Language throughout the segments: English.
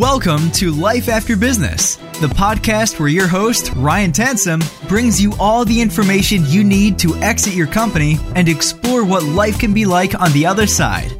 Welcome to Life After Business, the podcast where your host, Ryan Tansom, brings you all the information you need to exit your company and explore what life can be like on the other side.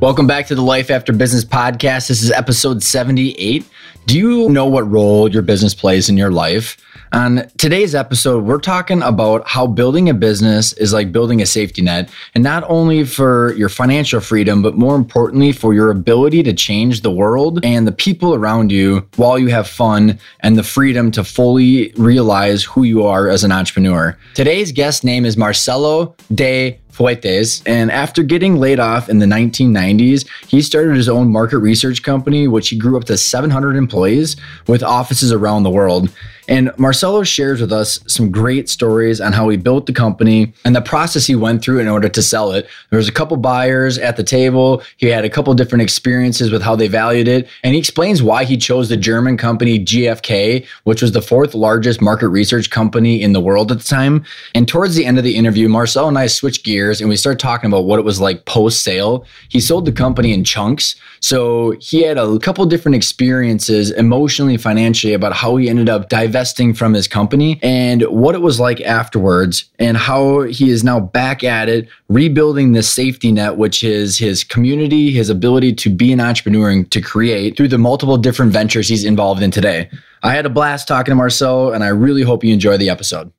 Welcome back to the Life After Business podcast. This is episode 78. Do you know what role your business plays in your life? On today's episode, we're talking about how building a business is like building a safety net, and not only for your financial freedom, but more importantly, for your ability to change the world and the people around you while you have fun and the freedom to fully realize who you are as an entrepreneur. Today's guest name is Marcelo de Fuentes. And after getting laid off in the 1990s, he started his own market research company, which he grew up to 700 employees with offices around the world. And Marcelo shares with us some great stories on how he built the company and the process he went through in order to sell it. There was a couple buyers at the table. He had a couple different experiences with how they valued it. And he explains why he chose the German company GfK, which was the fourth largest market research company in the world at the time. And towards the end of the interview, Marcelo and I switched gears and we started talking about what it was like post sale. He sold the company in chunks. So he had a couple different experiences emotionally, financially about how he ended up divesting from his company and what it was like afterwards and how he is now back at it, rebuilding the safety net, which is his community, his ability to be an entrepreneur and to create through the multiple different ventures he's involved in today. I had a blast talking to Marcel, and I really hope you enjoy the episode.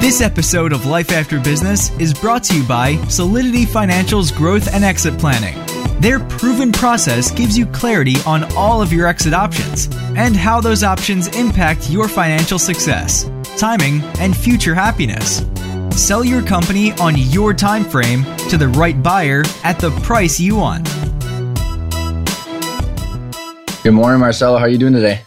This episode of Life After Business is brought to you by Solidity Financial's Growth and Exit Planning. Their proven process gives you clarity on all of your exit options and how those options impact your financial success, timing, and future happiness. Sell your company on your time frame to the right buyer at the price you want. Good morning, Marcelo. How are you doing today?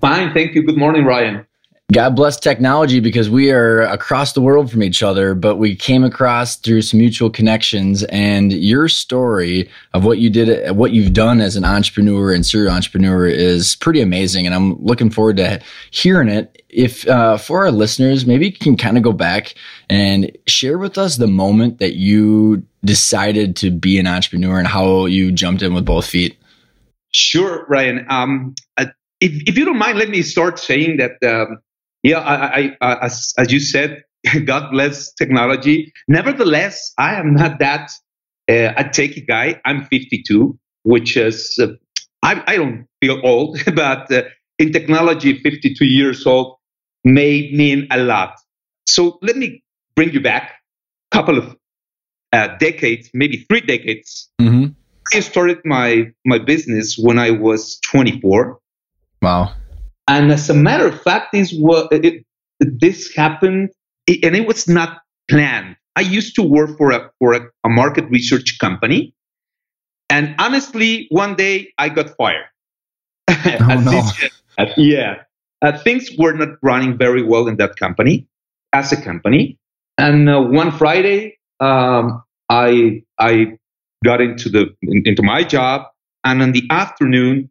Fine, thank you. Good morning, Ryan. God bless technology because we are across the world from each other, but we came across through some mutual connections. And your story of what you did, what you've done as an entrepreneur and serial entrepreneur is pretty amazing. And I'm looking forward to hearing it. If uh, for our listeners, maybe you can kind of go back and share with us the moment that you decided to be an entrepreneur and how you jumped in with both feet. Sure, Ryan. Um, uh, if, if you don't mind, let me start saying that. Um, yeah, I, I, I, as, as you said, God bless technology. Nevertheless, I am not that uh, a techie guy. I'm 52, which is, uh, I, I don't feel old, but uh, in technology, 52 years old may mean a lot. So let me bring you back a couple of uh, decades, maybe three decades. Mm-hmm. I started my, my business when I was 24. Wow. And as a matter of fact, this was it, this happened, and it was not planned. I used to work for a for a, a market research company, and honestly, one day I got fired. Oh, no. This, yeah, uh, things were not running very well in that company as a company. And uh, one Friday, um, I I got into the in, into my job, and in the afternoon,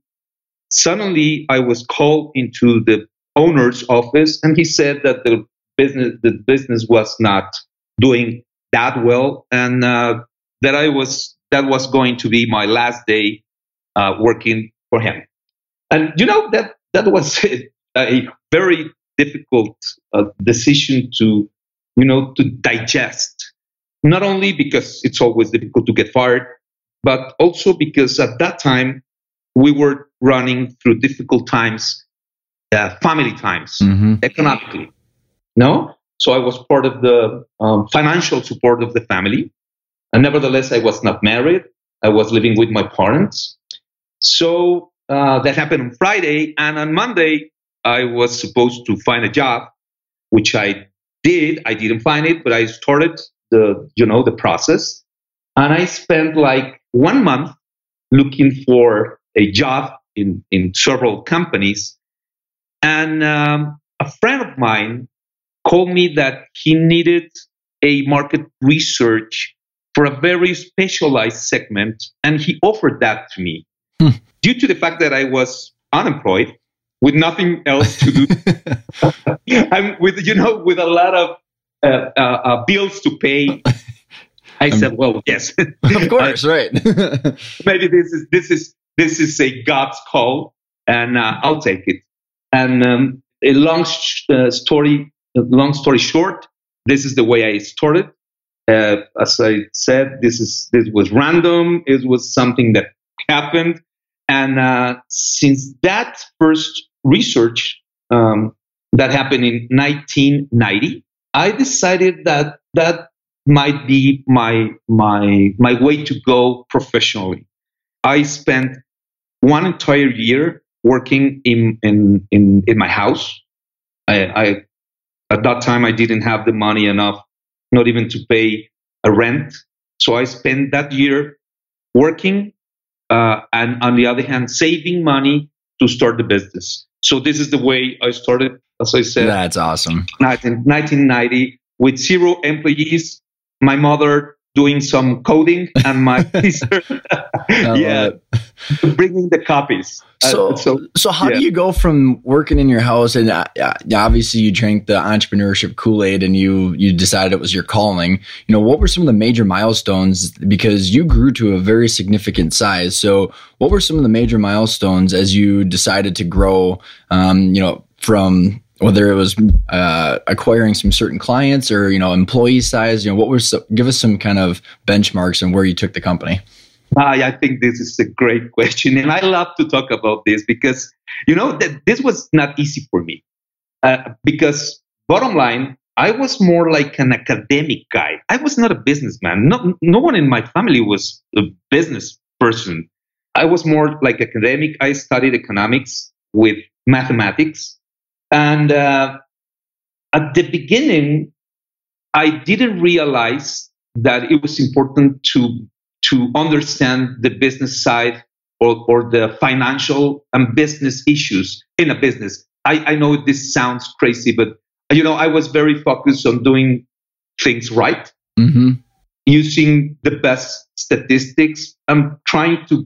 suddenly I was called into the owner's office, and he said that the business the business was not doing that well, and uh, that I was that was going to be my last day uh, working for him. And you know that that was a very difficult uh, decision to you know to digest. Not only because it's always difficult to get fired, but also because at that time we were running through difficult times, uh, family times, mm-hmm. economically. No, so I was part of the um, financial support of the family, and nevertheless, I was not married. I was living with my parents. So uh, that happened on Friday, and on Monday, I was supposed to find a job, which I did. I didn't find it, but I started the you know the process, and I spent like one month looking for a job in, in several companies. And um, a friend of mine called me that he needed a market research for a very specialized segment, and he offered that to me. Hmm. Due to the fact that I was unemployed with nothing else to do, I'm with you know with a lot of uh, uh, uh, bills to pay. I said, "Well, yes, of course, right. maybe this is this is this is a God's call, and uh, I'll take it. And um, a long sh- uh, story, long story short, this is the way I started. Uh, as I said, this is this was random. It was something that happened, and uh, since that first research um, that happened in 1990, I decided that that might be my my my way to go professionally. I spent one entire year working in in in, in my house. I, I at that time I didn't have the money enough, not even to pay a rent. So I spent that year working, uh, and on the other hand, saving money to start the business. So this is the way I started. As I said, that's awesome. 19, 1990 with zero employees, my mother doing some coding and my sister yeah. bringing the copies. So, uh, so, so how yeah. do you go from working in your house and uh, obviously you drank the entrepreneurship kool-aid and you you decided it was your calling. You know what were some of the major milestones? Because you grew to a very significant size. So what were some of the major milestones as you decided to grow um, you know from whether it was uh, acquiring some certain clients or you know employee size you know what was give us some kind of benchmarks and where you took the company. I, I think this is a great question and i love to talk about this because you know that this was not easy for me uh, because bottom line i was more like an academic guy. I was not a businessman. No, no one in my family was a business person. I was more like academic. I studied economics with mathematics and uh, at the beginning, I didn't realize that it was important to to understand the business side or, or the financial and business issues in a business. I, I know this sounds crazy, but you know, I was very focused on doing things right, mm-hmm. using the best statistics, and trying to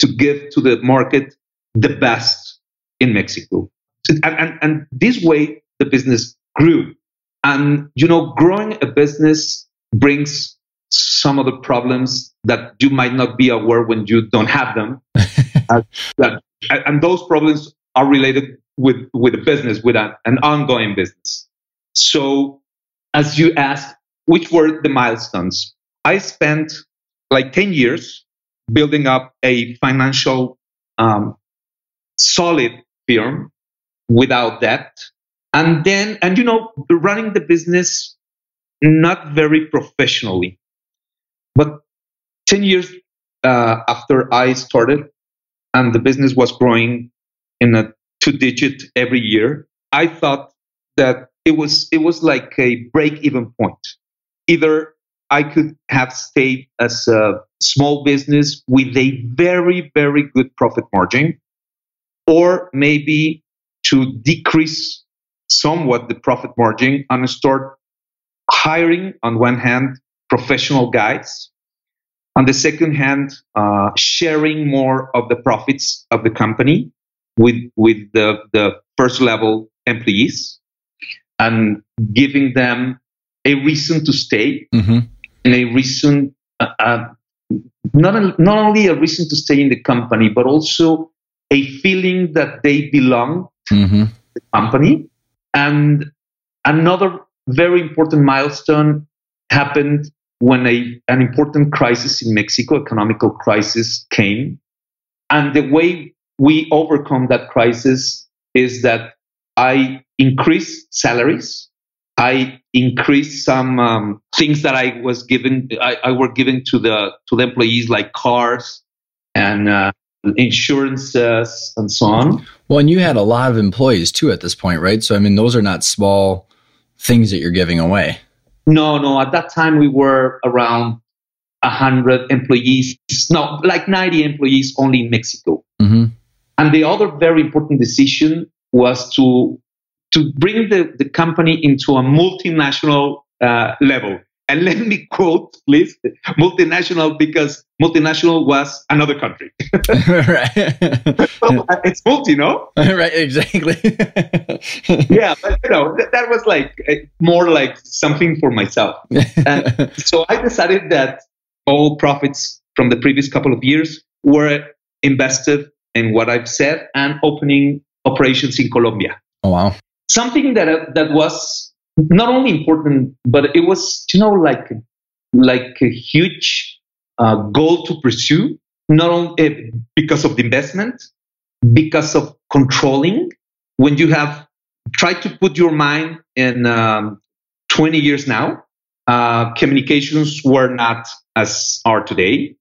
to give to the market the best in Mexico and, and, and this way the business grew. And, you know, growing a business brings some of the problems that you might not be aware when you don't have them. uh, that, and those problems are related with, with a business, with a, an ongoing business. So, as you asked, which were the milestones? I spent like 10 years building up a financial um, solid firm without that. And then, and you know, running the business not very professionally. But 10 years uh, after I started and the business was growing in a two digit every year, I thought that it was it was like a break even point. Either I could have stayed as a small business with a very, very good profit margin, or maybe to decrease somewhat the profit margin and start hiring on one hand professional guys on the second hand uh, sharing more of the profits of the company with with the, the first level employees and giving them a reason to stay mm-hmm. and a reason uh, uh, not, not only a reason to stay in the company but also a feeling that they belong mm-hmm. the company. And another very important milestone happened when a, an important crisis in Mexico, economical crisis, came. And the way we overcome that crisis is that I increased salaries. I increased some um, things that I was given. I, I, were given to the to the employees, like cars and uh, insurances and so on. Well, and you had a lot of employees too at this point, right? So, I mean, those are not small things that you're giving away. No, no. At that time, we were around 100 employees. No, like 90 employees only in Mexico. Mm-hmm. And the other very important decision was to to bring the, the company into a multinational uh, level. And let me quote, please, multinational because multinational was another country. right. so, uh, it's multi, no? right, exactly. yeah, but you know, that, that was like uh, more like something for myself. And so I decided that all profits from the previous couple of years were invested in what I've said and opening operations in Colombia. Oh wow! Something that uh, that was not only important, but it was you know like like a huge uh, goal to pursue. Not only uh, because of the investment, because of controlling. When you have tried to put your mind in um, 20 years now, uh, communications were not as are today.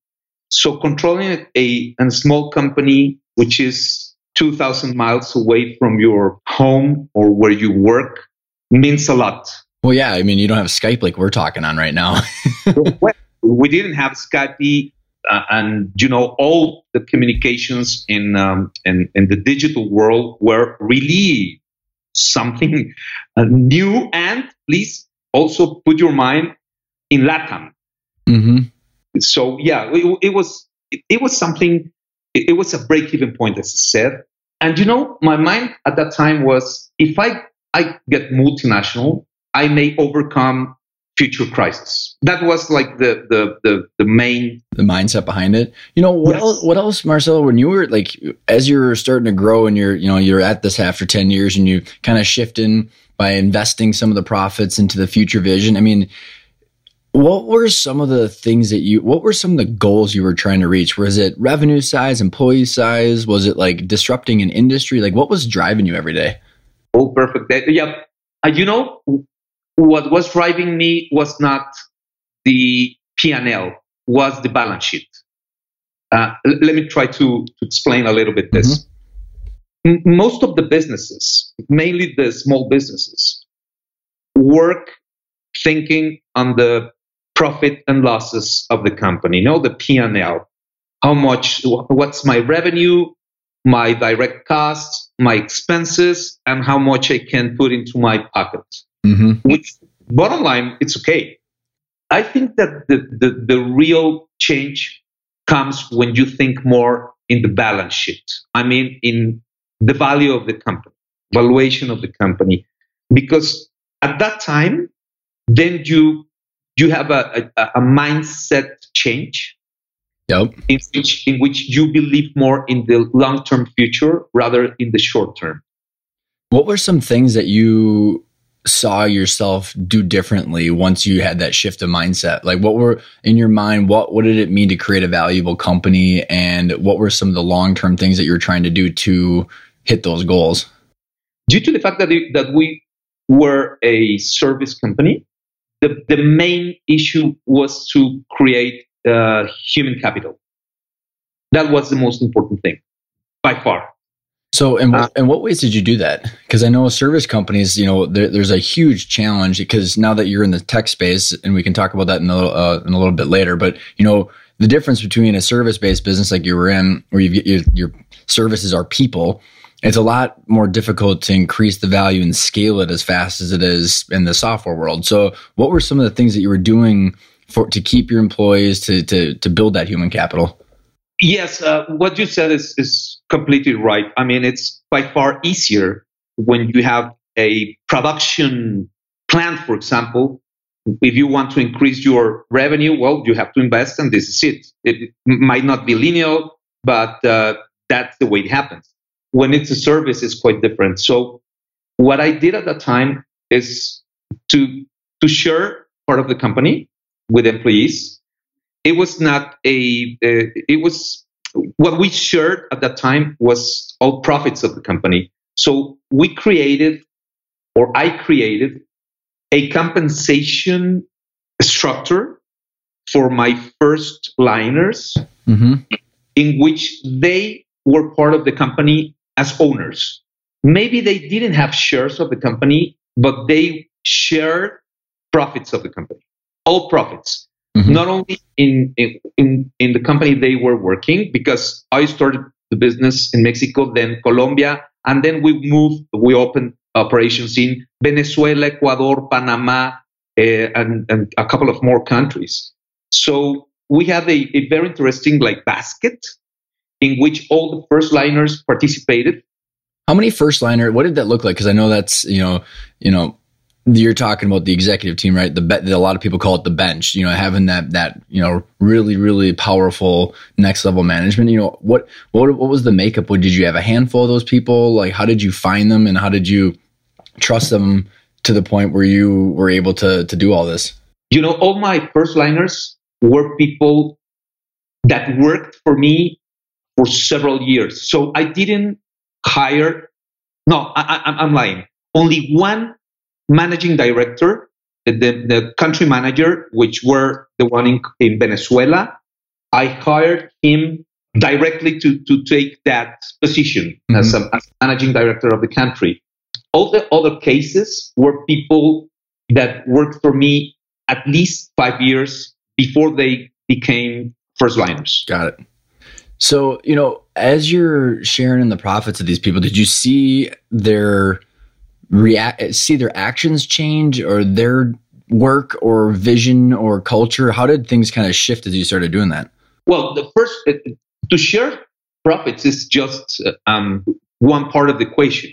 So controlling a, a small company which is 2,000 miles away from your home or where you work means a lot. Well, yeah. I mean, you don't have Skype like we're talking on right now. we didn't have Skype, uh, and you know, all the communications in, um, in in the digital world were really something uh, new. And please also put your mind in Latam. Mm-hmm. So yeah, it, it was it, it, was something. It, it was a break-even point, as I said. And you know, my mind at that time was, if I I get multinational, I may overcome future crisis. That was like the the the, the main the mindset behind it. You know what yes. else? What else, Marcelo? When you were like as you were starting to grow and you're you know you're at this after ten years and you kind of shifting by investing some of the profits into the future vision. I mean, what were some of the things that you what were some of the goals you were trying to reach was it revenue size employee size was it like disrupting an industry like what was driving you every day oh perfect. Yeah. Uh, you know what was driving me was not the p&l was the balance sheet. Uh, let me try to, to explain a little bit this. Mm-hmm. Most of the businesses mainly the small businesses work thinking on the profit and losses of the company, you know, the P&L. How much, what's my revenue, my direct costs, my expenses, and how much I can put into my pocket. Mm-hmm. Which, bottom line, it's okay. I think that the, the, the real change comes when you think more in the balance sheet. I mean, in the value of the company, valuation of the company. Because at that time, then you you have a, a, a mindset change yep. in, which, in which you believe more in the long term future rather in the short term. What were some things that you saw yourself do differently once you had that shift of mindset? Like what were in your mind, what what did it mean to create a valuable company and what were some of the long-term things that you were trying to do to hit those goals? Due to the fact that, that we were a service company, the, the main issue was to create uh, human capital. That was the most important thing by far. So, in, uh, in what ways did you do that? Because I know service companies, you know, there, there's a huge challenge because now that you're in the tech space, and we can talk about that in a, uh, in a little bit later, but, you know, the difference between a service based business like you were in, where you your, your services are people, it's a lot more difficult to increase the value and scale it as fast as it is in the software world. So, what were some of the things that you were doing for to keep your employees to to to build that human capital? Yes, uh, what you said is is completely right. I mean, it's by far easier when you have a production plan, for example. If you want to increase your revenue, well, you have to invest, and this is it. It might not be linear, but uh, that's the way it happens when it's a service, it's quite different. So what I did at that time is to to share part of the company with employees. It was not a. Uh, it was what we shared at that time was all profits of the company. So we created, or I created, a compensation structure for my first liners, mm-hmm. in which they were part of the company as owners. Maybe they didn't have shares of the company, but they shared profits of the company, all profits. Mm-hmm. Not only in, in in the company they were working, because I started the business in Mexico, then Colombia, and then we moved. We opened operations in Venezuela, Ecuador, Panama, uh, and, and a couple of more countries. So we have a, a very interesting like basket in which all the first liners participated. How many first liner? What did that look like? Because I know that's you know you know you're talking about the executive team, right? The, be- a lot of people call it the bench. You know, having that that you know really really powerful next level management. You know, what what what was the makeup? What did you have a handful of those people? Like, how did you find them, and how did you trust them to the point where you were able to to do all this? You know, all my first liners were people that worked for me for several years. So I didn't hire. No, I, I, I'm lying. Only one managing director, the, the country manager, which were the one in, in Venezuela, I hired him directly to, to take that position mm-hmm. as, a, as managing director of the country. All the other cases were people that worked for me at least five years before they became first liners. Got it. So, you know, as you're sharing in the profits of these people, did you see their react see their actions change or their work or vision or culture? How did things kind of shift as you started doing that? Well, the first uh, to share profits is just um, one part of the equation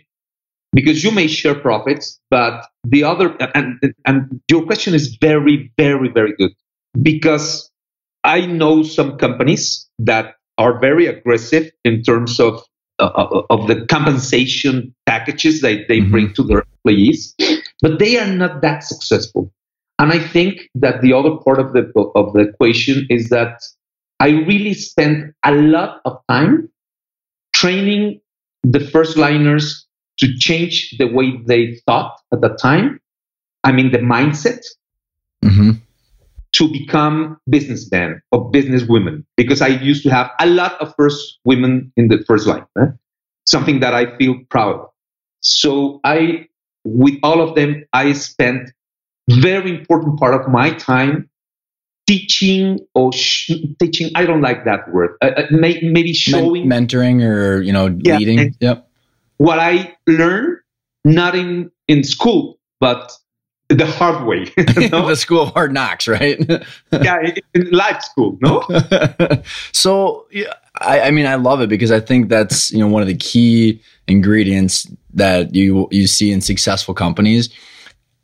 because you may share profits, but the other and and your question is very very very good because I know some companies that are very aggressive in terms of uh, of the compensation packages that they mm-hmm. bring to their employees, but they are not that successful. And I think that the other part of the of the equation is that I really spent a lot of time training the first liners to change the way they thought at the time. I mean, the mindset. Mm-hmm to become businessmen or businesswomen because I used to have a lot of first women in the first line, eh? something that I feel proud. Of. So I, with all of them, I spent very important part of my time teaching or sh- teaching. I don't like that word. Uh, uh may- maybe showing Men- mentoring or you know yeah, leading. Yep. What I learned, not in in school, but the hard way. the school of hard knocks, right? yeah, in life school, no? so, yeah, I, I mean, I love it because I think that's you know one of the key ingredients that you you see in successful companies.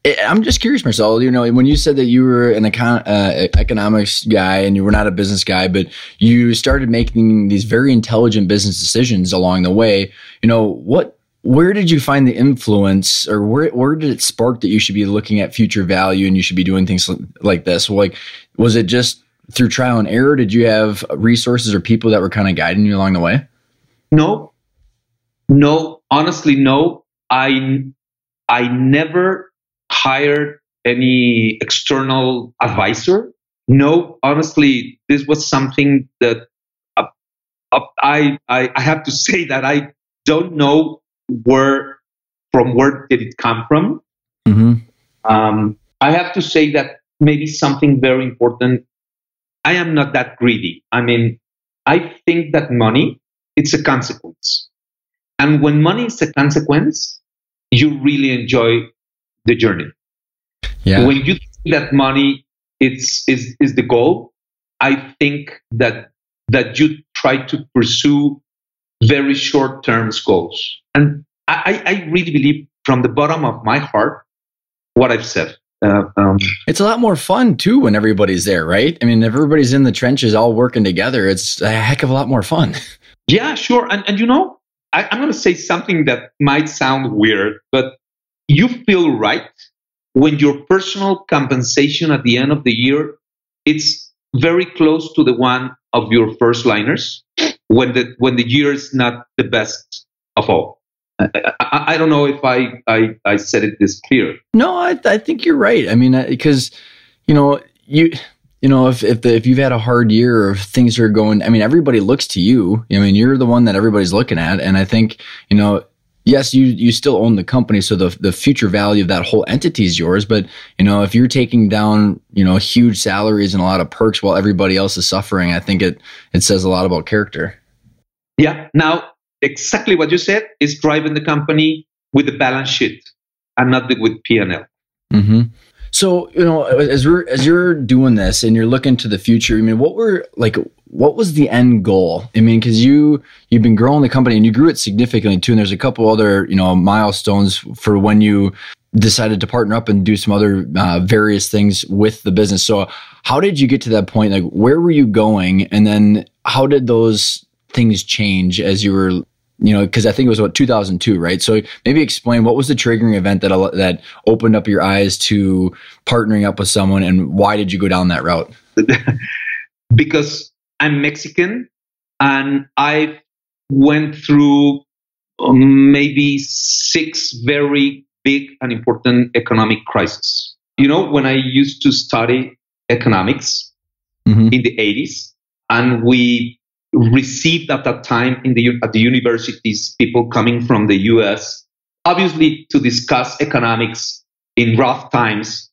I'm just curious, Marcel, You know, when you said that you were an econ- uh, economics guy and you were not a business guy, but you started making these very intelligent business decisions along the way. You know, what where did you find the influence or where, where did it spark that you should be looking at future value and you should be doing things like this? Like was it just through trial and error? Did you have resources or people that were kind of guiding you along the way? No. No. Honestly no. I i never hired any external advisor. No. Honestly this was something that uh, uh, I, I i have to say that i don't know where from where did it come from? Mm-hmm. Um, I have to say that maybe something very important. I am not that greedy. I mean, I think that money it's a consequence, and when money is a consequence, you really enjoy the journey. Yeah. When you think that money it's is is the goal, I think that that you try to pursue very short term goals. And I, I really believe from the bottom of my heart what I've said. Uh, um, it's a lot more fun too when everybody's there, right? I mean, if everybody's in the trenches all working together, it's a heck of a lot more fun. Yeah, sure. And, and you know, I, I'm going to say something that might sound weird, but you feel right when your personal compensation at the end of the year it's very close to the one of your first liners when the when the year is not the best of all. I, I, don't know if I, I, I said it this clear. No, I, I think you're right. I mean, because you know you you know if if, the, if you've had a hard year or things are going, I mean, everybody looks to you. I mean, you're the one that everybody's looking at, and I think you know. Yes, you you still own the company, so the the future value of that whole entity is yours. But you know, if you're taking down you know huge salaries and a lot of perks while everybody else is suffering, I think it it says a lot about character. Yeah. Now, exactly what you said is driving the company with the balance sheet and not with P&L. Mm-hmm. So you know, as we're as you're doing this and you're looking to the future, I mean, what were like, what was the end goal? I mean, because you you've been growing the company and you grew it significantly too, and there's a couple other you know milestones for when you decided to partner up and do some other uh, various things with the business. So, how did you get to that point? Like, where were you going, and then how did those things change as you were, you know, because I think it was what 2002, right? So maybe explain what was the triggering event that that opened up your eyes to partnering up with someone, and why did you go down that route? because I'm Mexican, and I went through um, maybe six very big and important economic crises. You know, when I used to study economics mm-hmm. in the 80s, and we received at that time in the at the universities people coming from the US, obviously to discuss economics in rough times.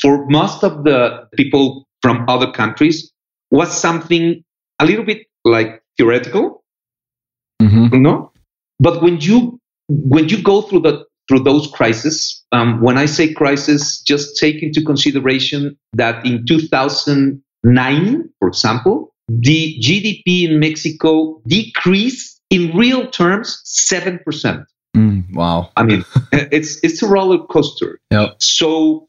For most of the people from other countries, was something a little bit like theoretical, mm-hmm. no. But when you when you go through the through those crises. Um, when I say crisis, just take into consideration that in 2009, for example, the GDP in Mexico decreased in real terms 7%. Mm, wow. I mean, it's, it's a roller coaster. Yep. So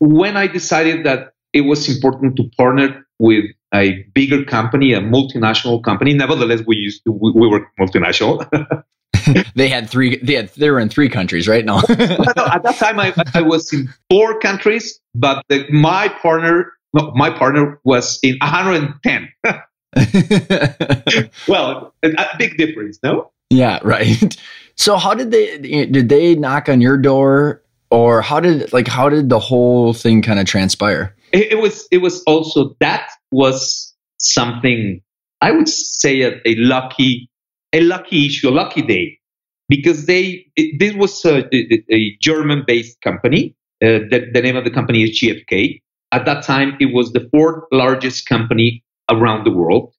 when I decided that it was important to partner with a bigger company, a multinational company, nevertheless, we used to, we, we were multinational. they had three. They had. They were in three countries, right? No. at that time, I, I, was in four countries, but the, my partner, no, my partner was in 110. well, a, a big difference, no? Yeah, right. So, how did they? Did they knock on your door, or how did like how did the whole thing kind of transpire? It, it was. It was also that was something I would say a, a lucky a lucky issue, a lucky day, because they it, this was a, a German-based company. Uh, the, the, name of the company is GfK. At that time, it was the fourth largest company around the world,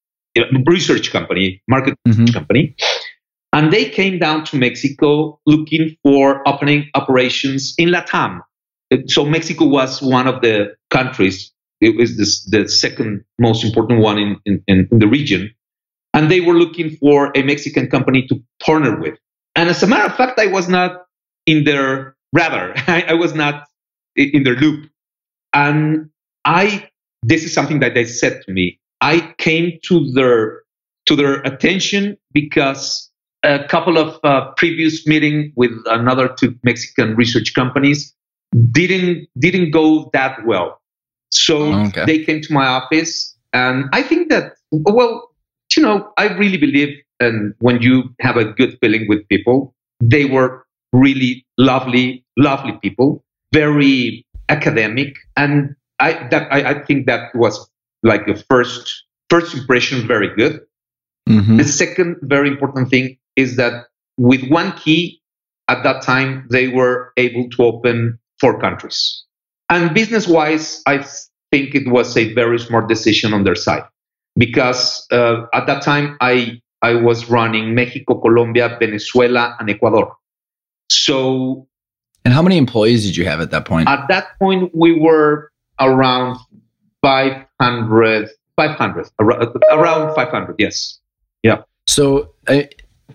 research company, market mm-hmm. company. And they came down to Mexico looking for opening operations in Latam. So Mexico was one of the countries. It was this, the second most important one in, in, in the region and they were looking for a Mexican company to partner with. And as a matter of fact, I was not in their radar. I, I was not in their loop. And I, this is something that they said to me. I came to their to their attention because a couple of uh, previous meeting with another two Mexican research companies didn't didn't go that well. So okay. they came to my office, and I think that well, you know, I really believe, and when you have a good feeling with people, they were really lovely, lovely people, very academic, and I that I, I think that was like the first first impression very good. Mm-hmm. The second very important thing is that with one key at that time they were able to open four countries. And business wise, I think it was a very smart decision on their side because uh, at that time I I was running Mexico, Colombia, Venezuela, and Ecuador. So, and how many employees did you have at that point? At that point, we were around 500, 500 around 500. Yes, yeah. So, uh,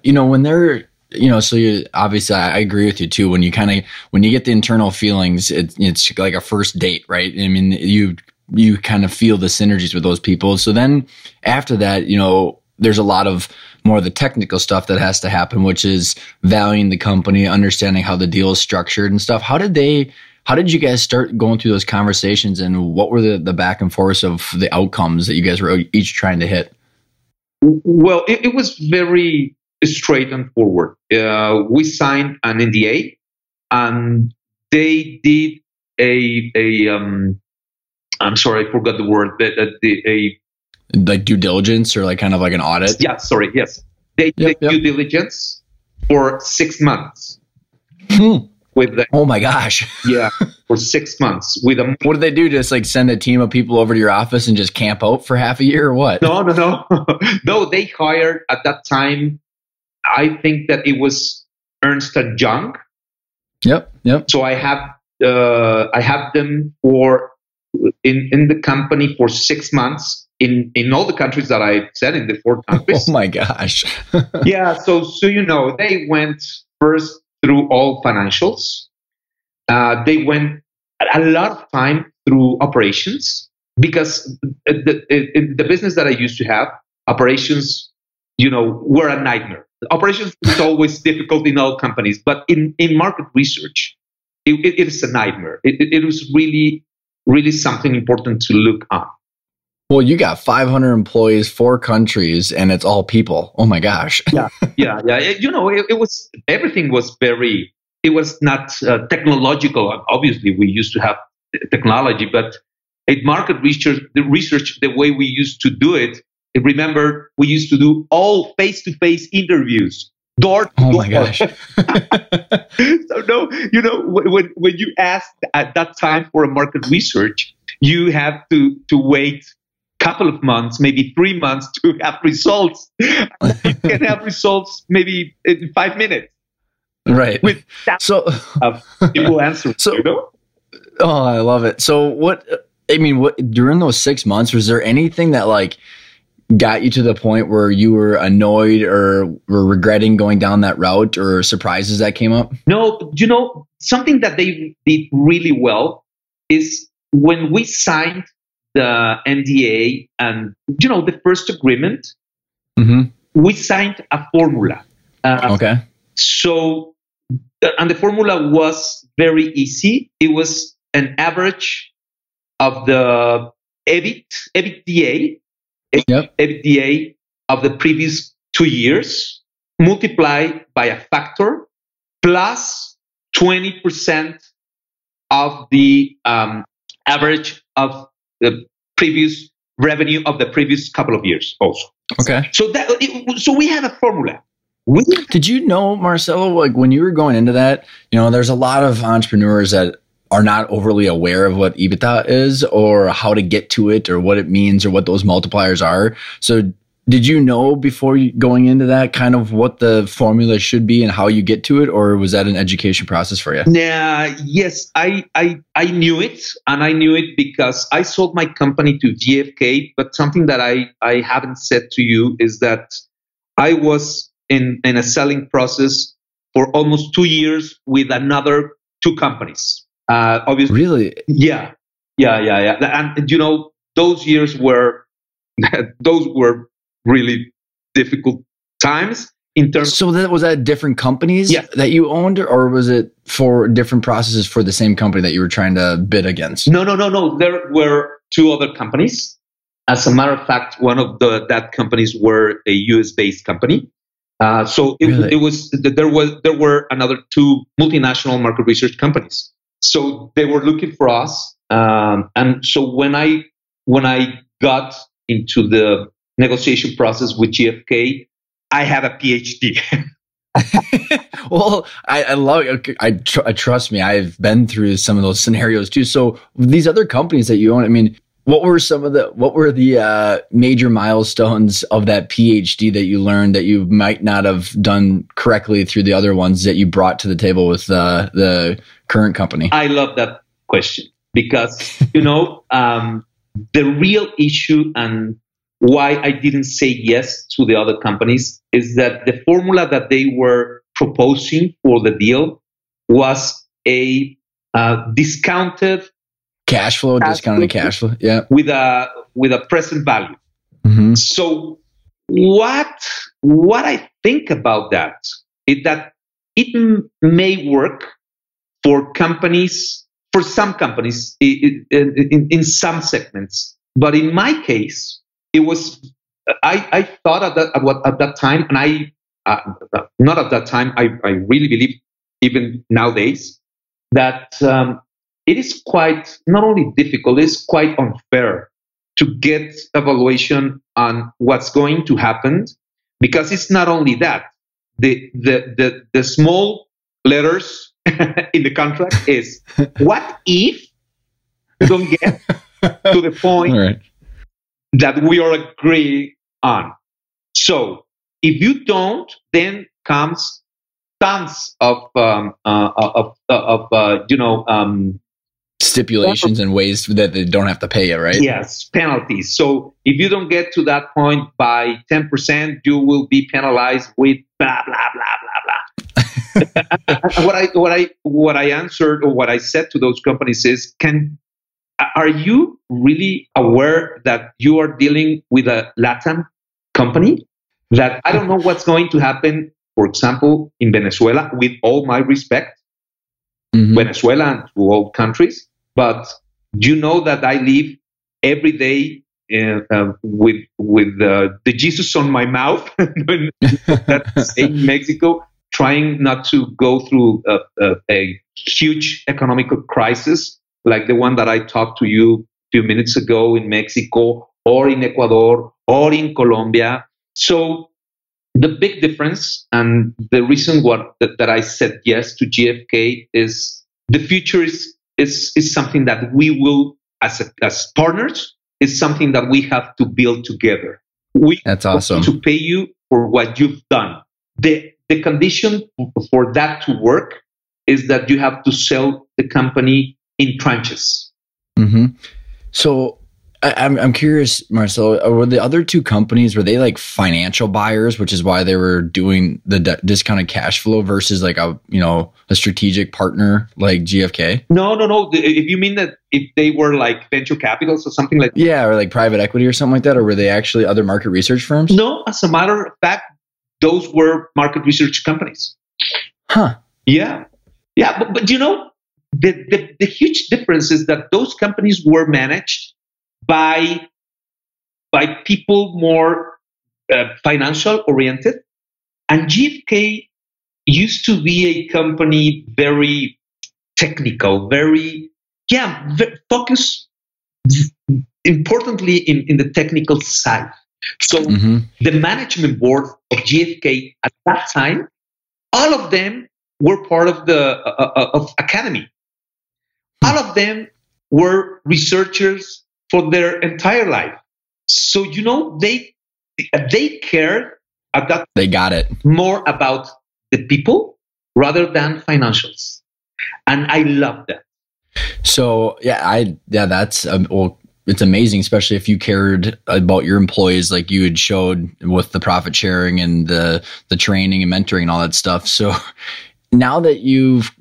you know, when they're you know, so you obviously I, agree with you too. When you kind of when you get the internal feelings, it, it's like a first date, right? I mean, you you kind of feel the synergies with those people. So then after that, you know, there's a lot of more of the technical stuff that has to happen, which is valuing the company, understanding how the deal is structured and stuff. How did they, how did you guys start going through those conversations and what were the, the back and forth of the outcomes that you guys were each trying to hit? Well, it, it was very straight and forward. Uh, we signed an NDA and they did a, a, um, I'm sorry, I forgot the word. That, the, a like due diligence or like kind of like an audit. Yeah, sorry. Yes, they yep, did yep. due diligence for six months. Hmm. With the, oh my gosh, yeah, for six months with a. What did they do? Just like send a team of people over to your office and just camp out for half a year, or what? No, no, no, no. They hired at that time. I think that it was Ernst and Young. Yep, yep. So I have uh, I have them for in, in the company for six months in, in all the countries that I said in the four countries. Oh my gosh. yeah. So, so, you know, they went first through all financials. Uh, they went a lot of time through operations because the, the, the business that I used to have, operations, you know, were a nightmare. Operations is always difficult in all companies, but in, in market research, it, it, it is a nightmare. It, it, was really, really something important to look at. Well, you got 500 employees, four countries, and it's all people. Oh my gosh. yeah, yeah, yeah. You know, it, it was everything was very. It was not uh, technological. Obviously, we used to have technology, but in market research, the research, the way we used to do it. Remember, we used to do all face-to-face interviews door to oh my gosh so no you know when when you ask at that time for a market research you have to to wait couple of months, maybe three months to have results. you can have results maybe in five minutes. Right. With so of people answering. So, you know? Oh, I love it. So what I mean, what during those six months, was there anything that like got you to the point where you were annoyed or were regretting going down that route or surprises that came up? No, you know, something that they did really well is when we signed the NDA and you know the first agreement, mm-hmm. we signed a formula. Uh, okay. So, and the formula was very easy. It was an average of the EBIT, EBITDA, yep. EBITDA of the previous two years, multiplied by a factor plus 20% of the um, average of the previous revenue of the previous couple of years also. Okay. So that it, so we have a formula. We, Did you know, Marcelo, like when you were going into that, you know, there's a lot of entrepreneurs that are not overly aware of what EBITDA is or how to get to it or what it means or what those multipliers are. So did you know before going into that kind of what the formula should be and how you get to it or was that an education process for you? Yeah yes i i i knew it and i knew it because i sold my company to gfk but something that i i haven't said to you is that i was in in a selling process for almost two years with another two companies. Uh obviously really? Yeah yeah yeah yeah. And you know those years were those were really difficult times in terms so that was that different companies yeah. that you owned or was it for different processes for the same company that you were trying to bid against? No no no no. There were two other companies. As a matter of fact one of the that companies were a us based company. Uh, so it, really? it was there was there were another two multinational market research companies. So they were looking for us um, and so when i when i got into the negotiation process with GFK, I have a PhD. well, I, I love. I, tr- I trust me. I've been through some of those scenarios too. So these other companies that you own, I mean, what were some of the what were the uh, major milestones of that PhD that you learned that you might not have done correctly through the other ones that you brought to the table with uh, the current company? I love that question because you know um, the real issue and why I didn't say yes to the other companies is that the formula that they were proposing for the deal was a uh, discounted cash flow, cash discounted flow cash flow, yeah, with a with a present value. Mm-hmm. So what what I think about that is that it m- may work for companies for some companies in, in, in some segments, but in my case, it was I, I thought at that at, at that time, and I uh, not at that time. I, I really believe even nowadays that um, it is quite not only difficult, it's quite unfair to get evaluation on what's going to happen because it's not only that the the the, the small letters in the contract is what if you don't get to the point that we are agreeing on. So if you don't, then comes tons of um, uh, of uh, of uh, you know um, stipulations and ways that they don't have to pay it, right? Yes, penalties. So if you don't get to that point by ten percent, you will be penalized with blah blah blah blah blah. what I what I what I answered or what I said to those companies is, can are you really aware that you are dealing with a Latin company? That I don't know what's going to happen. For example, in Venezuela, with all my respect, mm-hmm. Venezuela and to all countries, but you know that I live every day uh, uh, with with uh, the Jesus on my mouth in Mexico, trying not to go through a, a, a, huge economical crisis like the one that I talked to you a few minutes ago in Mexico or in Ecuador or in Colombia. So the big difference and the reason what that, that I said yes to GFK is the future is is, is something that we will as a, as partners is something that we have to build together. We That's awesome. to pay you for what you've done. The the condition for that to work is that you have to sell the company in tranches. Mm-hmm. So I, am I'm, I'm curious, Marcelo. Uh, were the other two companies were they like financial buyers, which is why they were doing the d- discounted cash flow versus like a you know a strategic partner like GFK? No, no, no. If you mean that if they were like venture capitals or something like yeah, or like private equity or something like that, or were they actually other market research firms? No, as a matter of fact, those were market research companies. Huh? Yeah, yeah. But, but you know, the, the the huge difference is that those companies were managed by by people more uh, financial oriented. And gfk used to be a company very technical very yeah very focused importantly in, in the technical side. So mm-hmm. the management board of gfk at that time all of them were part of the uh, uh of academy all of them were researchers for their entire life. So you know they they care about they got it more about the people rather than financials, and I love that. So yeah, I yeah that's um, well it's amazing, especially if you cared about your employees like you had showed with the profit sharing and the the training and mentoring and all that stuff. So now that you've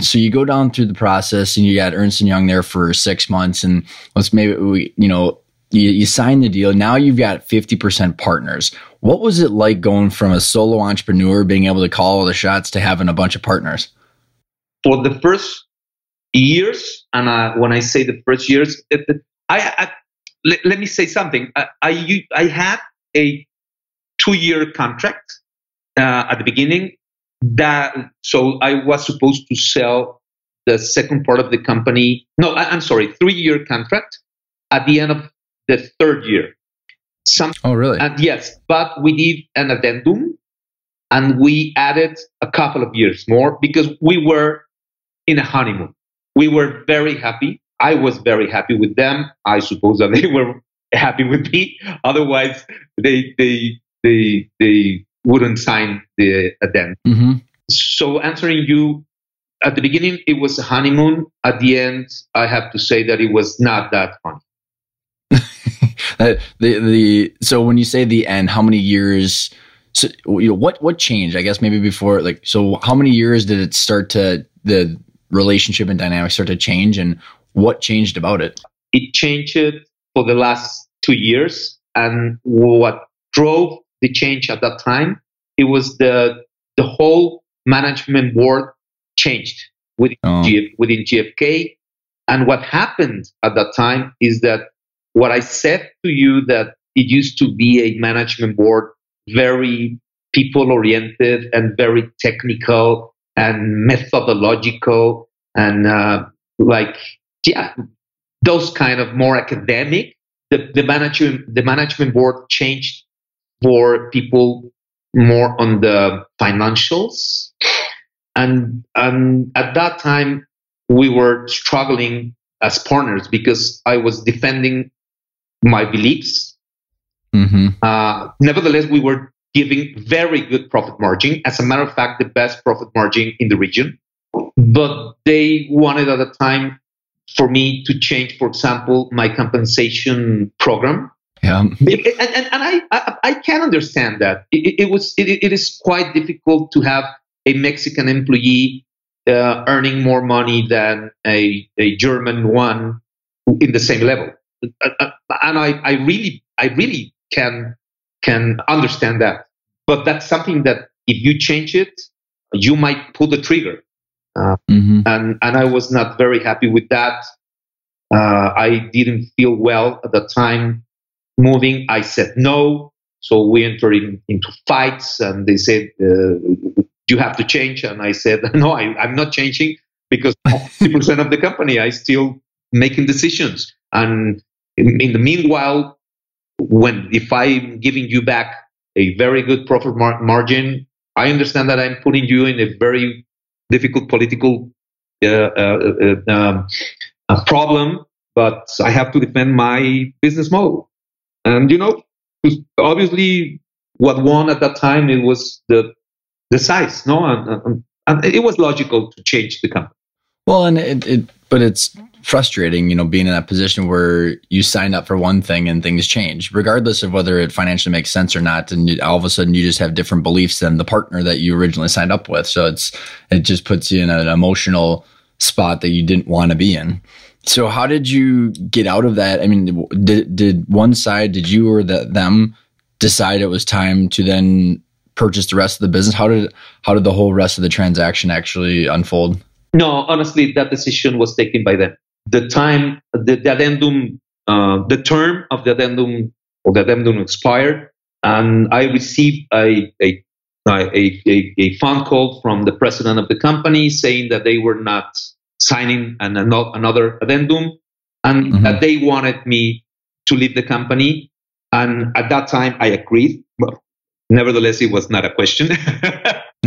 so you go down through the process and you got Ernst and Young there for six months, and let's maybe we, you know, you, you sign the deal. Now you've got 50% partners. What was it like going from a solo entrepreneur being able to call all the shots to having a bunch of partners? For the first years, and uh, when I say the first years, it, it, I, I let, let, me say something. I, I, I had a two year contract uh, at the beginning that so I was supposed to sell the second part of the company. No, I, am sorry, three year contract at the end of the third year. Some, oh, really? And yes, but we did an addendum and we added a couple of years more because we were in a honeymoon. We were very happy. I was very happy with them. I suppose that they were happy with me. Otherwise, they they they they wouldn't sign the addendum. Mm-hmm. So answering you, at the beginning it was a honeymoon. At the end, I have to say that it was not that fun. the the so when you say the end, how many years? So you know what what changed? I guess maybe before like so. How many years did it start to the relationship and dynamics start to change, and what changed about it? It changed for the last two years, and what drove the change at that time. It was the the whole management board changed within, oh. GF, within GFK. And what happened at that time is that what I said to you that it used to be a management board very people oriented and very technical and methodological and uh, like yeah those kind of more academic the, the management the management board changed for people more on the financials. And, and at that time, we were struggling as partners because I was defending my beliefs. Mm-hmm. Uh, nevertheless, we were giving very good profit margin. As a matter of fact, the best profit margin in the region. But they wanted at the time for me to change, for example, my compensation program yeah. And, and, and I, I, I, can understand that. It, it was it, it is quite difficult to have a Mexican employee uh, earning more money than a, a German one in the same level. Uh, uh, and I, I really, I really can can understand that. But that's something that if you change it, you might pull the trigger. Uh, mm-hmm. And and I was not very happy with that. Uh, I didn't feel well at the time moving. I said no. So we entered in, into fights, and they said uh, you have to change. And I said no, I, I'm not changing because 50% of the company I still making decisions. And in, in the meanwhile, when if I'm giving you back a very good profit mar- margin, I understand that I'm putting you in a very difficult political uh, uh, uh, um, problem, but I have to defend my business model. And you know, obviously, what won at that time it was the the size, no, and, and, and it was logical to change the company. Well, and it, it but it's frustrating, you know, being in that position where you sign up for one thing and things change, regardless of whether it financially makes sense or not. And all of a sudden, you just have different beliefs than the partner that you originally signed up with. So it's it just puts you in an emotional spot that you didn't want to be in. So how did you get out of that? I mean, did did one side, did you or the, them decide it was time to then purchase the rest of the business? How did how did the whole rest of the transaction actually unfold? No, honestly, that decision was taken by them the time the, the addendum, uh, the term of the addendum or the addendum expired, and I received a, a a, a, a, phone call from the president of the company saying that they were not signing an, another addendum and mm-hmm. that they wanted me to leave the company. And at that time, I agreed. But nevertheless, it was not a question.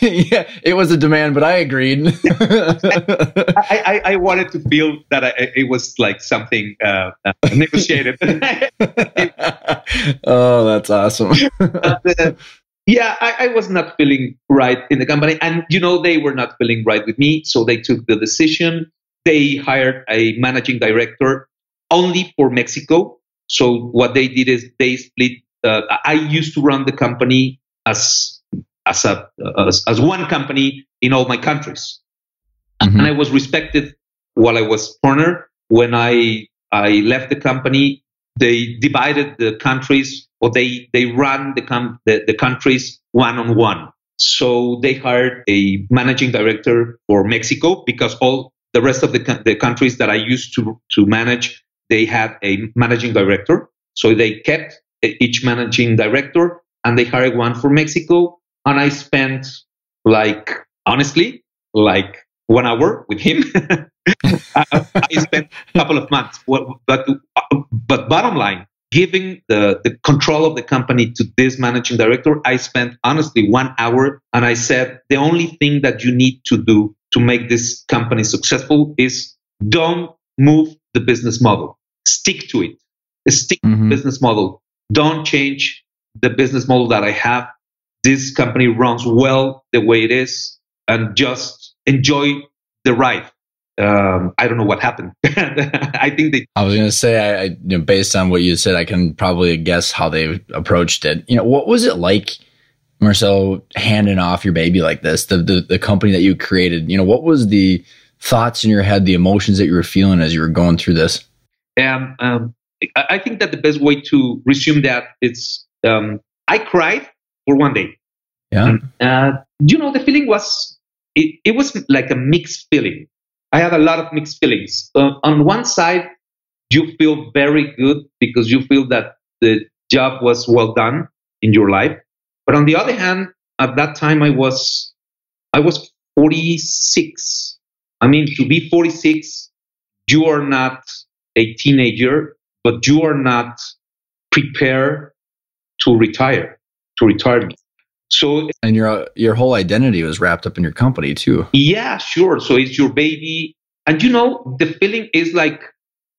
yeah, it was a demand, but I agreed. I, I, I, wanted to feel that I, it was like something uh, uh, negotiated. oh, that's awesome. uh, yeah, I, I, was not feeling right in the company, and you know they were not feeling right with me, so they took the decision. They hired a managing director only for Mexico. So what they did is they split uh, I used to run the company as as a as, as one company in all my countries, mm-hmm. and I was respected while I was partner. When I I left the company, they divided the countries, or they they ran the com- the, the countries one on one. So they hired a managing director for Mexico because all the rest of the, the countries that I used to to manage, they had a managing director. So they kept each managing director, and they hired one for Mexico. And I spent like honestly like one hour with him. I, I, spent a couple of months, but uh, but bottom line, giving the, the control of the company to this managing director, I spent honestly one hour, and I said the only thing that you need to do to make this company successful is don't move the business model. Stick to it. Stick mm-hmm. to the business model don't change the business model that I have. This company runs well the way it is and just enjoy the ride. Um, I don't know what happened. I think they. I was going to say, I, I you know, based on what you said, I can probably guess how they approached it. You know, what was it like, Marcel, handing off your baby like this, the, the the company that you created? You know, what was the thoughts in your head, the emotions that you were feeling as you were going through this? Um, um I think that the best way to resume that is um, I cried for one day. Yeah. Uh, you know, the feeling was it, it was like a mixed feeling. I had a lot of mixed feelings. Uh, on one side, you feel very good because you feel that the job was well done in your life. But on the other hand, at that time I was I was 46. I mean, to be 46, you are not a teenager but you are not prepared to retire, to retirement. So and your your whole identity was wrapped up in your company too. Yeah, sure. So it's your baby, and you know the feeling is like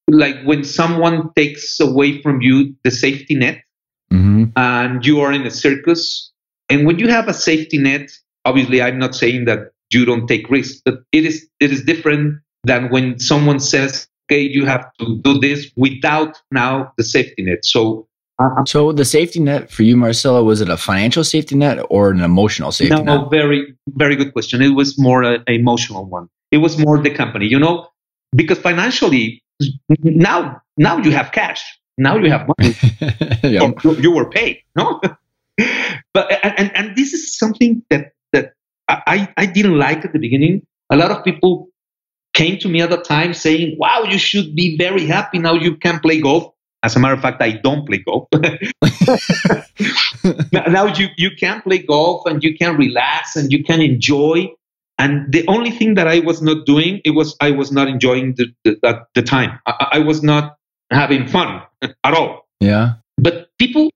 like when someone takes away from you the safety net, mm-hmm. and you are in a circus. And when you have a safety net, obviously, I'm not saying that you don't take risks, but it is it is different than when someone says okay, you have to do this without now the safety net. So Uh-huh. so the safety net for you, Marcelo, was it a financial safety net or an emotional safety no, net? No, very, very good question. It was more an emotional one. It was more the company, you know, because financially now, now you have cash. Now you have money. yeah. you, you were paid, no? but and, and this is something that that I, I didn't like at the beginning. A lot of people came to me at the time saying, Wow, you should be very happy now you can play golf. As a matter of fact, I don't play golf. now you, you can play golf and you can relax and you can enjoy. And the only thing that I was not doing, it was I was not enjoying the, the, the time. I, I was not having fun at all. Yeah. But people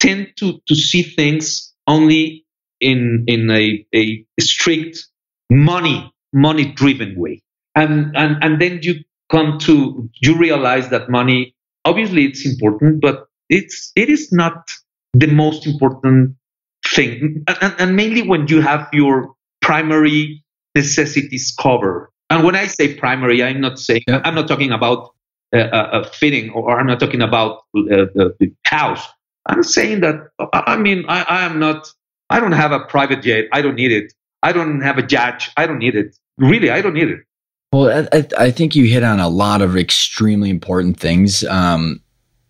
tend to, to see things only in in a, a strict money money driven way and and and then you come to you realize that money obviously it's important but it's it is not the most important thing. And, and mainly when you have your primary necessities covered. And when i say primary i'm not saying yeah. i'm not talking about uh, a fitting or i'm not talking about uh, the house. I'm saying that i mean I, I am not i don't have a private jet. I don't need it. I don't have a judge. I don't need it. Really i don't need it well, I, I, think you hit on a lot of extremely important things. Um,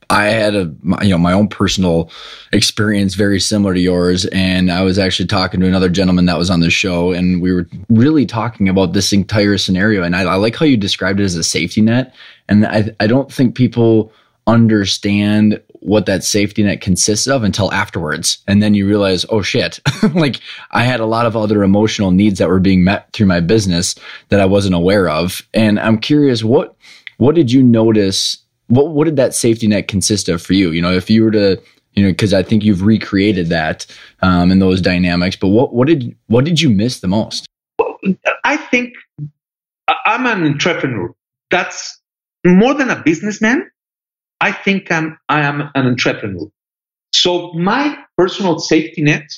I had a you know my own personal experience very similar to yours, and I was actually talking to another gentleman that was on the show, and we were really talking about this entire scenario. And I, I like how you described it as a safety net, and I I don't think people understand what that safety net consists of until afterwards. And then you realize, oh shit, like I had a lot of other emotional needs that were being met through my business that I wasn't aware of. And I'm curious, what what did you notice? What what did that safety net consist of for you? You know, if you were to you know, because I think you've recreated that um, in those dynamics. But what what did what did you miss the most? I think I'm an entrepreneur. That's more than a businessman. I think I'm, I am an entrepreneur. So my personal safety net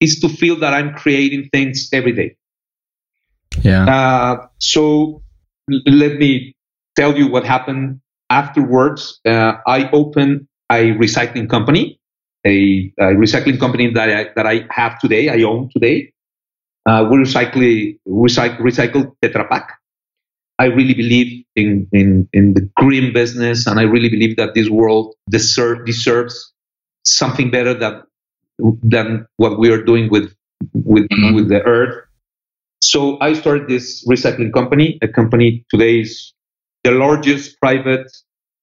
is to feel that I'm creating things every day. Yeah. Uh, so l- let me tell you what happened afterwards. Uh, I opened a recycling company, a, a, recycling company that I, that I have today, I own today. Uh, we recycle, recycle, recycle Tetra Pak. I really believe in, in, in the green business, and I really believe that this world deserve, deserves something better than, than what we are doing with, with, mm-hmm. with the earth. So I started this recycling company. A company today is the largest private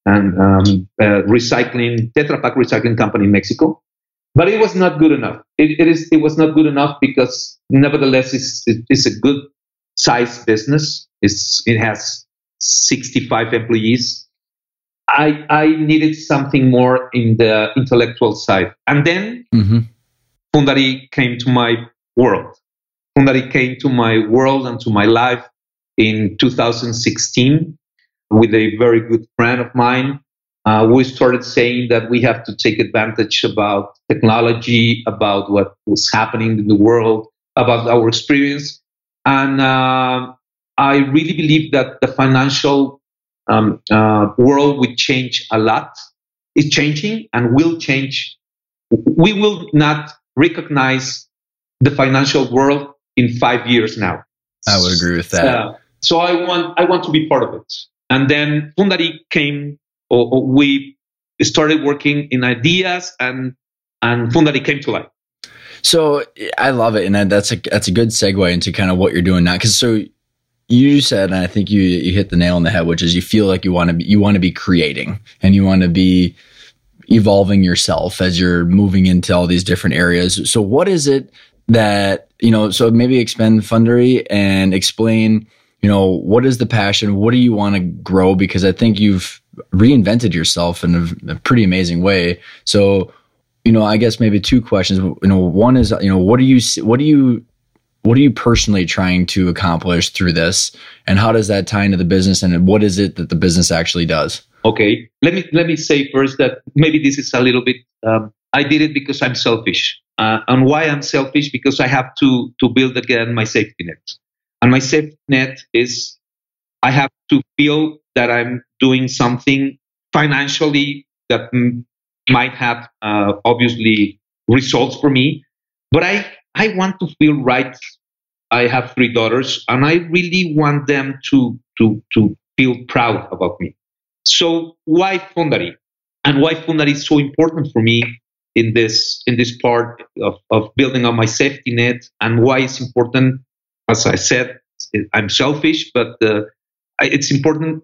and um, uh, recycling Tetra Pak recycling company in Mexico. But it was not good enough. It, it is. It was not good enough because, nevertheless, it's, it's a good size business. It's, it has 65 employees. I, I needed something more in the intellectual side. And then mm-hmm. Fundari came to my world. Fundari came to my world and to my life in 2016 with a very good friend of mine. Uh, we started saying that we have to take advantage about technology, about what was happening in the world, about our experience. And uh, I really believe that the financial um, uh, world will change a lot. It's changing and will change. We will not recognize the financial world in five years now. I would agree with that. Uh, so I want I want to be part of it. And then Fundari came, or, or we started working in ideas, and and Fundari came to life. So I love it, and that's a that's a good segue into kind of what you're doing now. Because so you said, and I think you you hit the nail on the head, which is you feel like you want to be you want to be creating and you want to be evolving yourself as you're moving into all these different areas. So what is it that you know? So maybe expand Fundari and explain. You know what is the passion? What do you want to grow? Because I think you've reinvented yourself in a, a pretty amazing way. So you know, I guess maybe two questions. You know, one is, you know, what do you, what do you what are you personally trying to accomplish through this? And how does that tie into the business? And what is it that the business actually does? Okay let me let me say first that maybe this is a little bit um, i did it because i'm selfish. Uh, and why i'm selfish? Because i have to to build again my safety net. And my safety net is i have to feel that i'm doing something financially that might have uh, obviously results for me, but I I want to feel right. I have three daughters, and I really want them to to to feel proud about me. So why Fundary? And why Fundary is so important for me in this in this part of, of building on my safety net and why it's important as i said i'm selfish but uh, it's important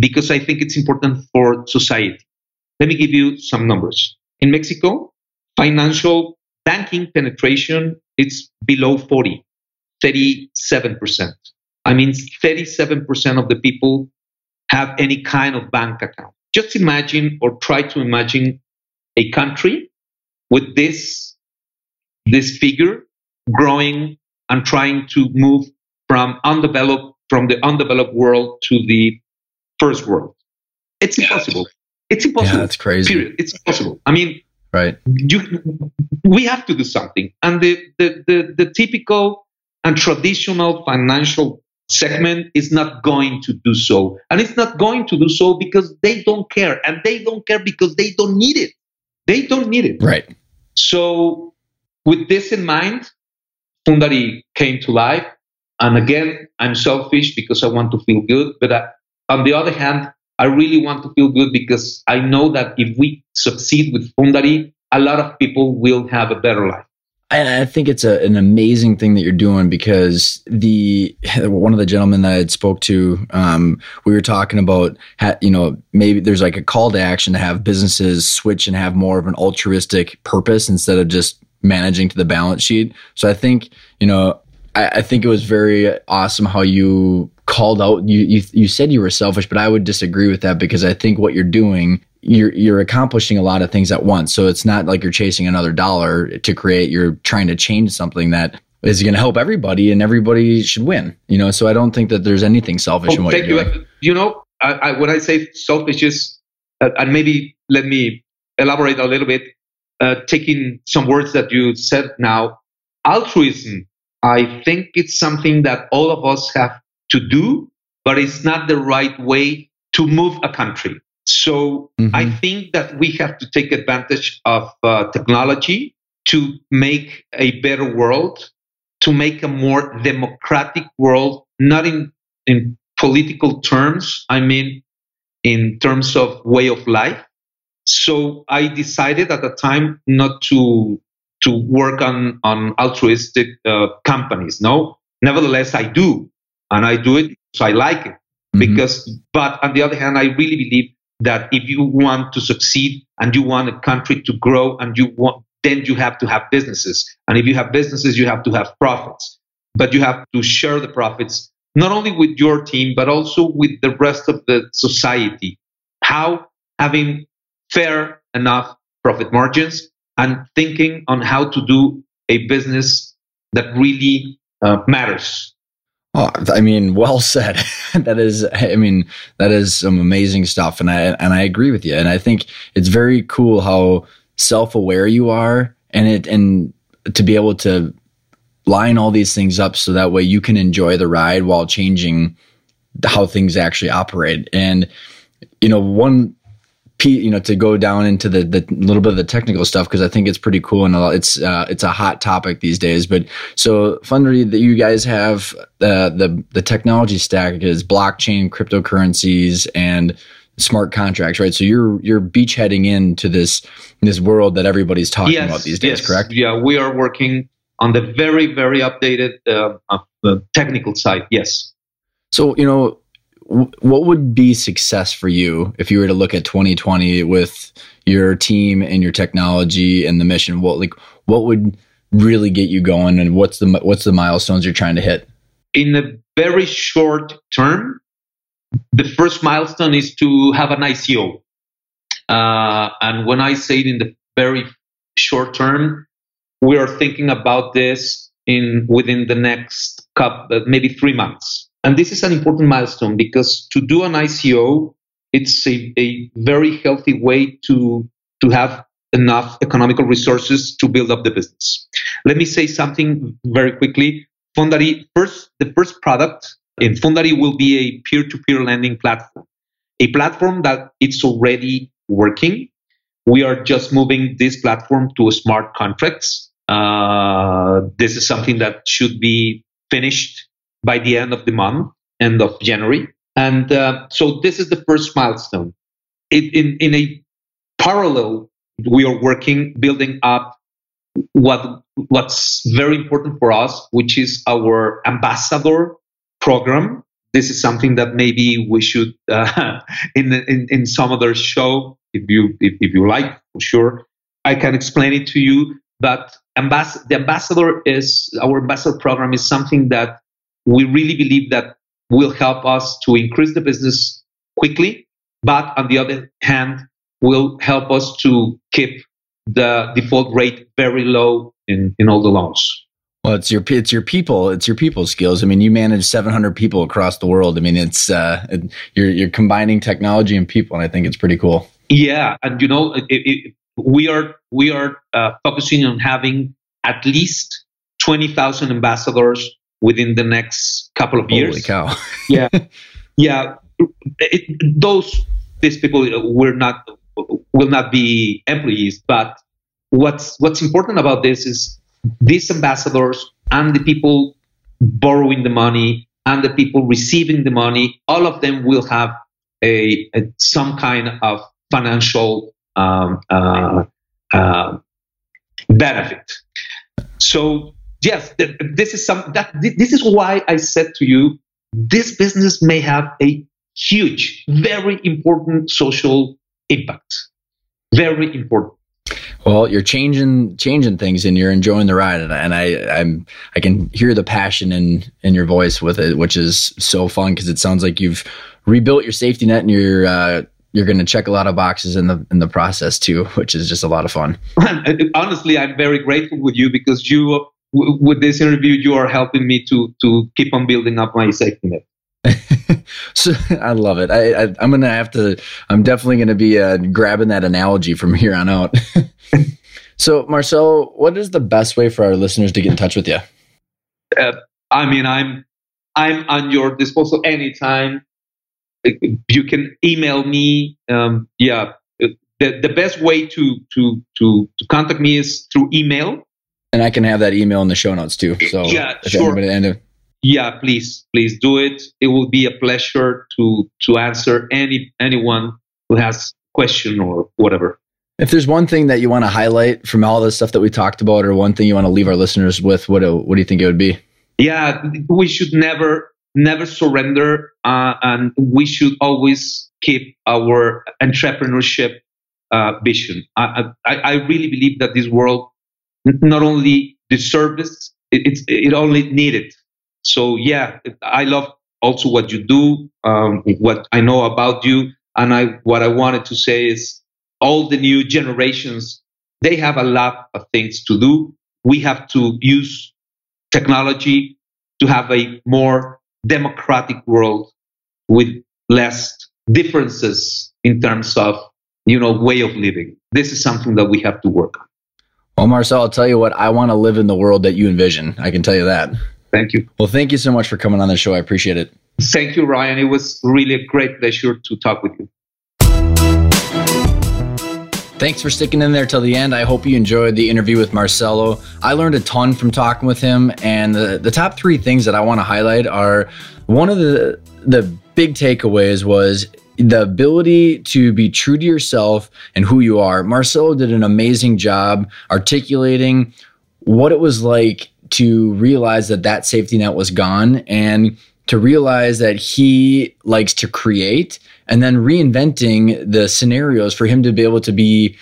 because i think it's important for society let me give you some numbers in mexico financial banking penetration it's below 40 37% i mean 37% of the people have any kind of bank account just imagine or try to imagine a country with this this figure growing and trying to move from undeveloped from the undeveloped world to the first world. It's impossible. It's impossible. Yeah, that's crazy. Period. It's impossible. I mean, right. You, we have to do something. And the, the, the, the typical and traditional financial segment is not going to do so. And it's not going to do so because they don't care. And they don't care because they don't need it. They don't need it. Right. So, with this in mind, Fundari came to life. And again, I'm selfish because I want to feel good. But I, on the other hand, I really want to feel good because I know that if we succeed with Fundary, a lot of people will have a better life. And I think it's a, an amazing thing that you're doing because the one of the gentlemen that I had spoke to, um, we were talking about, you know, maybe there's like a call to action to have businesses switch and have more of an altruistic purpose instead of just managing to the balance sheet. So I think, you know, I, I think it was very awesome how you called out. You, you you said you were selfish, but I would disagree with that because I think what you're doing you're you're accomplishing a lot of things at once. So it's not like you're chasing another dollar to create. You're trying to change something that is going to help everybody, and everybody should win. You know, so I don't think that there's anything selfish oh, in what thank you're you. doing. You know, I, I, when I say selfish is, uh, and maybe let me elaborate a little bit, uh, taking some words that you said now. Altruism, I think it's something that all of us have to do, but it's not the right way to move a country. So mm-hmm. I think that we have to take advantage of uh, technology to make a better world, to make a more democratic world, not in, in political terms, I mean, in terms of way of life. So I decided at the time not to to work on on altruistic uh, companies. No, nevertheless, I do, and I do it so I like it. Mm-hmm. Because, but on the other hand, I really believe that if you want to succeed and you want a country to grow and you want then you have to have businesses and if you have businesses you have to have profits but you have to share the profits not only with your team but also with the rest of the society how having fair enough profit margins and thinking on how to do a business that really uh, matters Oh, I mean, well said. that is, I mean, that is some amazing stuff, and I and I agree with you. And I think it's very cool how self aware you are, and it and to be able to line all these things up so that way you can enjoy the ride while changing how things actually operate. And you know, one you know, to go down into the the little bit of the technical stuff because I think it's pretty cool and it's uh, it's a hot topic these days. But so Fundary that you guys have uh, the the technology stack is blockchain, cryptocurrencies, and smart contracts, right? So you're you're beachheading into this this world that everybody's talking yes, about these days, yes. correct? Yeah, we are working on the very very updated uh, uh, technical side. Yes. So you know what would be success for you if you were to look at 2020 with your team and your technology and the mission? What like what would really get you going and what's the what's the milestones you're trying to hit? In the very short term the first milestone is to have an ico uh, and when i say it in the very short term we are thinking about this in within the next couple maybe three months and this is an important milestone because to do an ICO, it's a, a very healthy way to, to have enough economical resources to build up the business. Let me say something very quickly. Fundary, first, the first product in Fundary will be a peer-to-peer lending platform, a platform that it's already working. we are just moving this platform to smart contracts. Uh, this is something that should be finished by the end of the month, end of January. And uh, so this is the first milestone. It, in, in a parallel, we are working, building up what what's very important for us, which is our ambassador program. This is something that maybe we should uh, in, in in some other show if you if, if you like for sure. I can explain it to you. But ambass- the ambassador is our ambassador program is something that we really believe that will help us to increase the business quickly, but on the other hand, will help us to keep the default rate very low in, in all the loans. Well, it's your it's your people, it's your people skills. I mean, you manage 700 people across the world. I mean, it's uh, you're you're combining technology and people, and I think it's pretty cool. Yeah, and you know, it, it, we are we are uh, focusing on having at least 20,000 ambassadors within the next couple of years. Holy cow! yeah, yeah. It, those these people will not will not be employees, but what's what's important about this is these ambassadors and the people borrowing the money and the people receiving the money, all of them will have a, a some kind of financial um, uh, uh, benefit. So yes, this is some that this is why I said to you, this business may have a huge, very important social impact. Very important. Well, you're changing changing things, and you're enjoying the ride, and, and I I'm I can hear the passion in in your voice with it, which is so fun because it sounds like you've rebuilt your safety net, and you're uh, you're going to check a lot of boxes in the in the process too, which is just a lot of fun. Honestly, I'm very grateful with you because you with this interview you are helping me to to keep on building up my safety net. so I love it. I, I am gonna have to. I'm definitely gonna be uh, grabbing that analogy from here on out. so Marcel, what is the best way for our listeners to get in touch with you? Uh, I mean, I'm I'm on your disposal anytime. You can email me. Um, yeah, the, the best way to to to to contact me is through email. And I can have that email in the show notes too. So yeah, sure. Yeah please please do it. It will be a pleasure to to answer any anyone who has question or whatever. If there's one thing that you want to highlight from all the stuff that we talked about or one thing you want to leave our listeners with what what do you think it would be? Yeah we should never never surrender uh, and we should always keep our entrepreneurship uh, vision. I, I, I really believe that this world not only deserves it, it's it only needed so yeah, I love also what you do, um, what I know about you, and I what I wanted to say is all the new generations they have a lot of things to do. We have to use technology to have a more democratic world with less differences in terms of you know way of living. This is something that we have to work on. Well, Marcel, I'll tell you what, I want to live in the world that you envision. I can tell you that. Thank you. Well, thank you so much for coming on the show. I appreciate it. Thank you, Ryan. It was really a great pleasure to talk with you. Thanks for sticking in there till the end. I hope you enjoyed the interview with Marcelo. I learned a ton from talking with him, and the, the top three things that I want to highlight are one of the the big takeaways was the ability to be true to yourself and who you are. Marcelo did an amazing job articulating what it was like to realize that that safety net was gone and to realize that he likes to create and then reinventing the scenarios for him to be able to be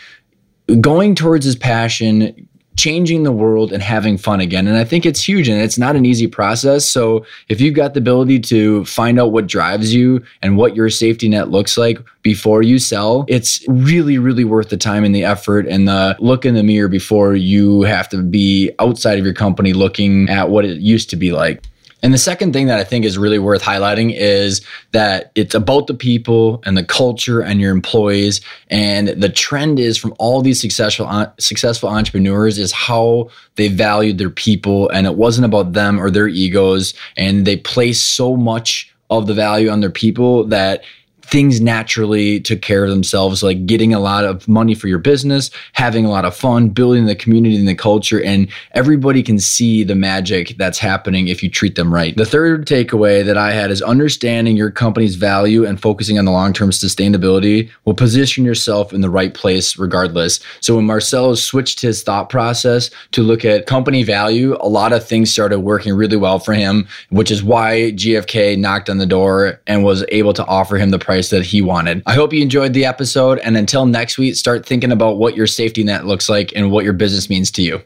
going towards his passion changing the world and having fun again. And I think it's huge and it's not an easy process. So if you've got the ability to find out what drives you and what your safety net looks like before you sell, it's really, really worth the time and the effort and the look in the mirror before you have to be outside of your company looking at what it used to be like. And the second thing that I think is really worth highlighting is that it's about the people and the culture and your employees. And the trend is from all these successful successful entrepreneurs is how they valued their people, and it wasn't about them or their egos. And they place so much of the value on their people that things naturally took care of themselves, like getting a lot of money for your business, having a lot of fun, building the community and the culture, and everybody can see the magic that's happening if you treat them right. The third takeaway that I had is understanding your company's value and focusing on the long term sustainability will position yourself in the right place regardless. So when Marcelo switched his thought process to look at company value, a lot of things started working really well for him, which is why GFK knocked on the door and was able to offer him the price that he wanted. I hope you enjoyed the episode. And until next week, start thinking about what your safety net looks like and what your business means to you.